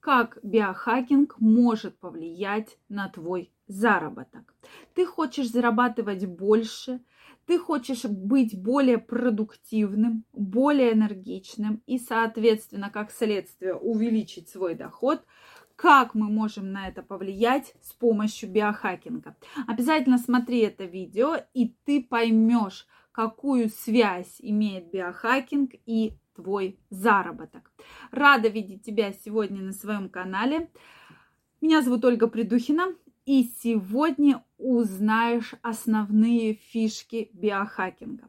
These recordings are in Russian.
как биохакинг может повлиять на твой заработок. Ты хочешь зарабатывать больше, ты хочешь быть более продуктивным, более энергичным и, соответственно, как следствие, увеличить свой доход, как мы можем на это повлиять с помощью биохакинга. Обязательно смотри это видео, и ты поймешь, какую связь имеет биохакинг и твой заработок. Рада видеть тебя сегодня на своем канале. Меня зовут Ольга Придухина, и сегодня узнаешь основные фишки биохакинга.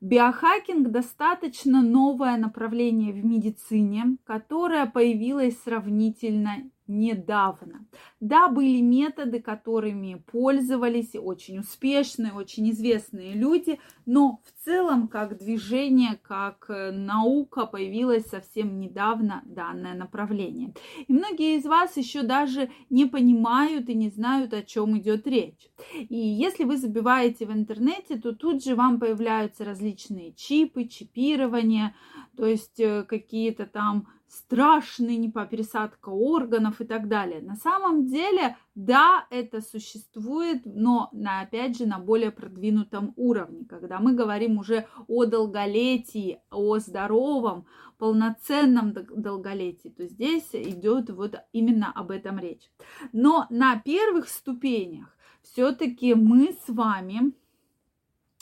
Биохакинг достаточно новое направление в медицине, которое появилось сравнительно недавно. Да, были методы, которыми пользовались очень успешные, очень известные люди, но в целом как движение, как э, наука появилось совсем недавно данное направление. И многие из вас еще даже не понимают и не знают, о чем идет речь. И если вы забиваете в интернете, то тут же вам появляются различные чипы, чипирование, то есть э, какие-то там страшный, не по пересадка органов и так далее. На самом деле, да, это существует, но на, опять же на более продвинутом уровне, когда мы говорим уже о долголетии, о здоровом, полноценном долголетии, то здесь идет вот именно об этом речь. Но на первых ступенях все-таки мы с вами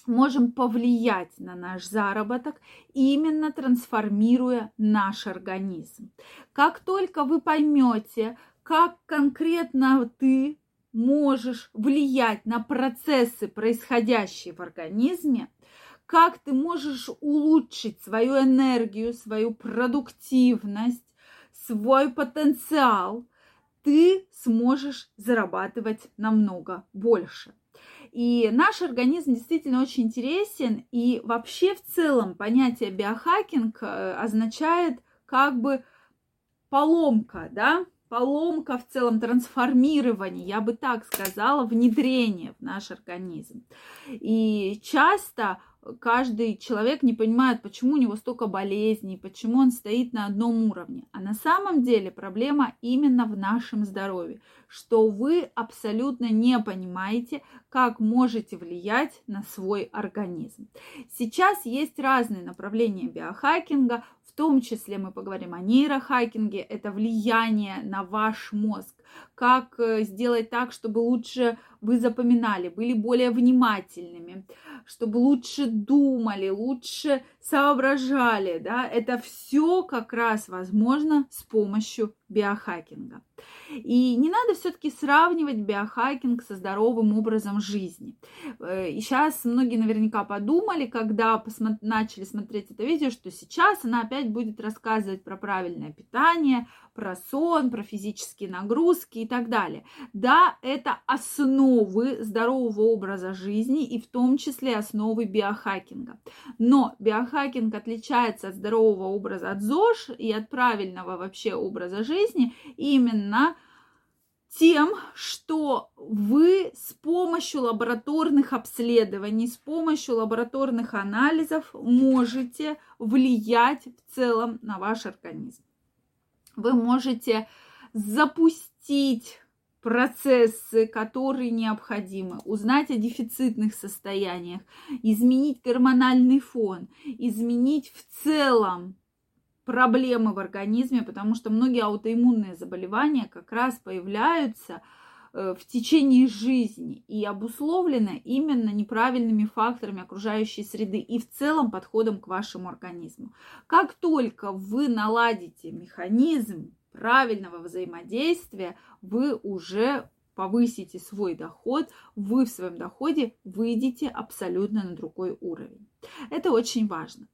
можем повлиять на наш заработок, именно трансформируя наш организм. Как только вы поймете, как конкретно ты можешь влиять на процессы, происходящие в организме, как ты можешь улучшить свою энергию, свою продуктивность, свой потенциал, ты сможешь зарабатывать намного больше. И наш организм действительно очень интересен. И вообще в целом понятие биохакинг э, означает как бы поломка, да, поломка в целом, трансформирование, я бы так сказала, внедрение в наш организм. И часто каждый человек не понимает, почему у него столько болезней, почему он стоит на одном уровне. А на самом деле проблема именно в нашем здоровье, что вы абсолютно не понимаете, как можете влиять на свой организм. Сейчас есть разные направления биохакинга, том числе мы поговорим о нейрохакинге, это влияние на ваш мозг, как э, сделать так, чтобы лучше вы запоминали, были более внимательными, чтобы лучше думали, лучше соображали, да, это все как раз возможно с помощью биохакинга. И не надо все-таки сравнивать биохакинг со здоровым образом жизни. Э, и сейчас многие наверняка подумали, когда посмо- начали смотреть это видео, что сейчас она опять будет рассказывать про правильное питание, про сон, про физические нагрузки и так далее. Да, это основы здорового образа жизни и в том числе основы биохакинга. Но биохакинг отличается от здорового образа от ЗОЖ и от правильного вообще образа жизни именно тем, что вы с помощью лабораторных обследований, с помощью лабораторных анализов можете влиять в целом на ваш организм вы можете запустить процессы, которые необходимы, узнать о дефицитных состояниях, изменить гормональный фон, изменить в целом проблемы в организме, потому что многие аутоиммунные заболевания как раз появляются в течение жизни и обусловлены именно неправильными факторами окружающей среды и в целом подходом к вашему организму. Как только вы наладите механизм правильного взаимодействия вы уже повысите свой доход, вы в своем доходе выйдете абсолютно на другой уровень. Это очень важно.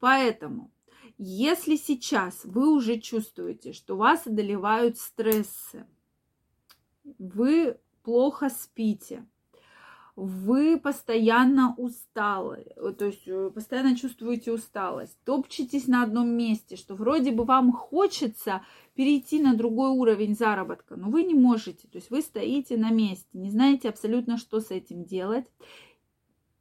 Поэтому, если сейчас вы уже чувствуете, что вас одолевают стрессы, вы плохо спите, вы постоянно усталы, э, то есть э, постоянно чувствуете усталость, топчетесь на одном месте, что вроде бы вам хочется перейти на другой уровень заработка, но вы не можете, то есть вы стоите на месте, не знаете абсолютно, что с этим делать.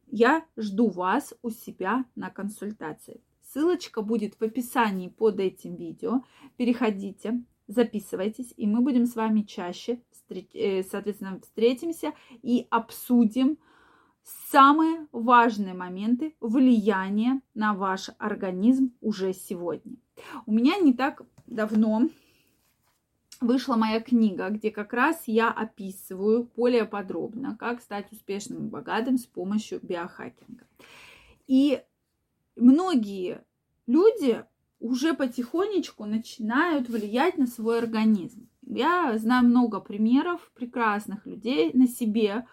Я жду вас у себя на консультации. Ссылочка будет в описании под этим видео. Переходите, записывайтесь, и мы будем с вами чаще, соответственно, встретимся и обсудим самые важные моменты влияния на ваш организм уже сегодня. У меня не так давно вышла моя книга, где как раз я описываю более подробно, как стать успешным и богатым с помощью биохакинга. И многие люди уже потихонечку начинают влиять на свой организм. Я знаю много примеров прекрасных людей на себе,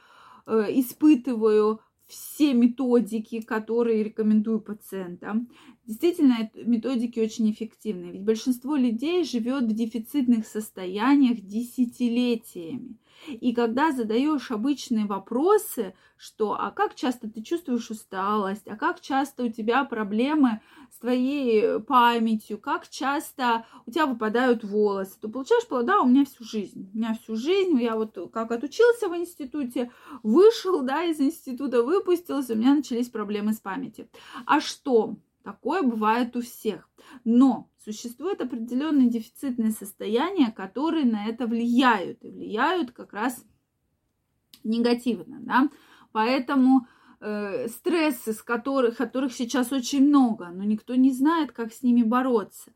э, испытываю все методики, которые рекомендую пациентам. Действительно, методики очень эффективны, ведь большинство людей живет в дефицитных состояниях десятилетиями. И когда задаешь обычные вопросы, что а как часто ты чувствуешь усталость, а как часто у тебя проблемы с твоей памятью, как часто у тебя выпадают волосы, то получаешь, да, у меня всю жизнь. У меня всю жизнь, я вот как отучился в институте, вышел, да, из института, выпустился, у меня начались проблемы с памятью. А что? Такое бывает у всех. Но существуют определенные дефицитные состояния, которые на это влияют. И влияют как раз негативно. Да? Поэтому э, стрессы, с которых, которых сейчас очень много, но никто не знает, как с ними бороться.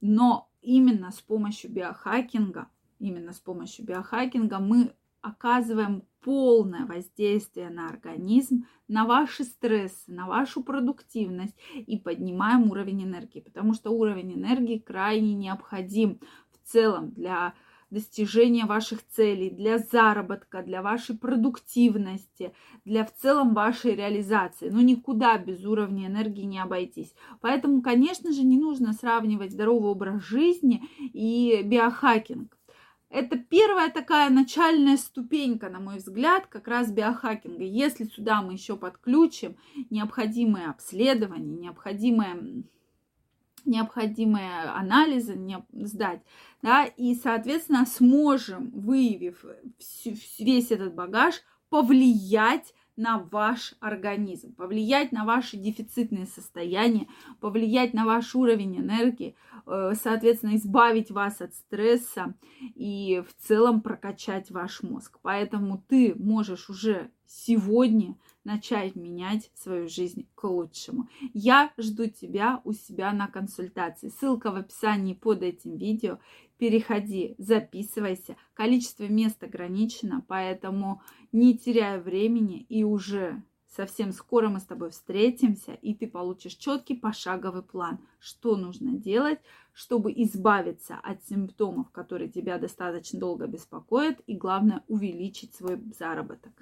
Но именно с помощью биохакинга, именно с помощью биохакинга мы оказываем полное воздействие на организм, на ваши стрессы, на вашу продуктивность и поднимаем уровень энергии, потому что уровень энергии крайне необходим в целом для достижения ваших целей, для заработка, для вашей продуктивности, для в целом вашей реализации. Но никуда без уровня энергии не обойтись. Поэтому, конечно же, не нужно сравнивать здоровый образ жизни и биохакинг. Это первая такая начальная ступенька, на мой взгляд, как раз биохакинга. Если сюда мы еще подключим необходимые обследования, необходимые необходимые анализы не сдать, да, и, соответственно, сможем, выявив весь этот багаж, повлиять на ваш организм, повлиять на ваши дефицитные состояния, повлиять на ваш уровень энергии, э, соответственно, избавить вас от стресса и в целом прокачать ваш мозг. Поэтому ты можешь уже сегодня начать менять свою жизнь к лучшему. Я жду тебя у себя на консультации. Ссылка в описании под этим видео. Переходи, записывайся. Количество мест ограничено, поэтому не теряя времени и уже совсем скоро мы с тобой встретимся, и ты получишь четкий пошаговый план, что нужно делать, чтобы избавиться от симптомов, которые тебя достаточно долго беспокоят, и главное увеличить свой заработок.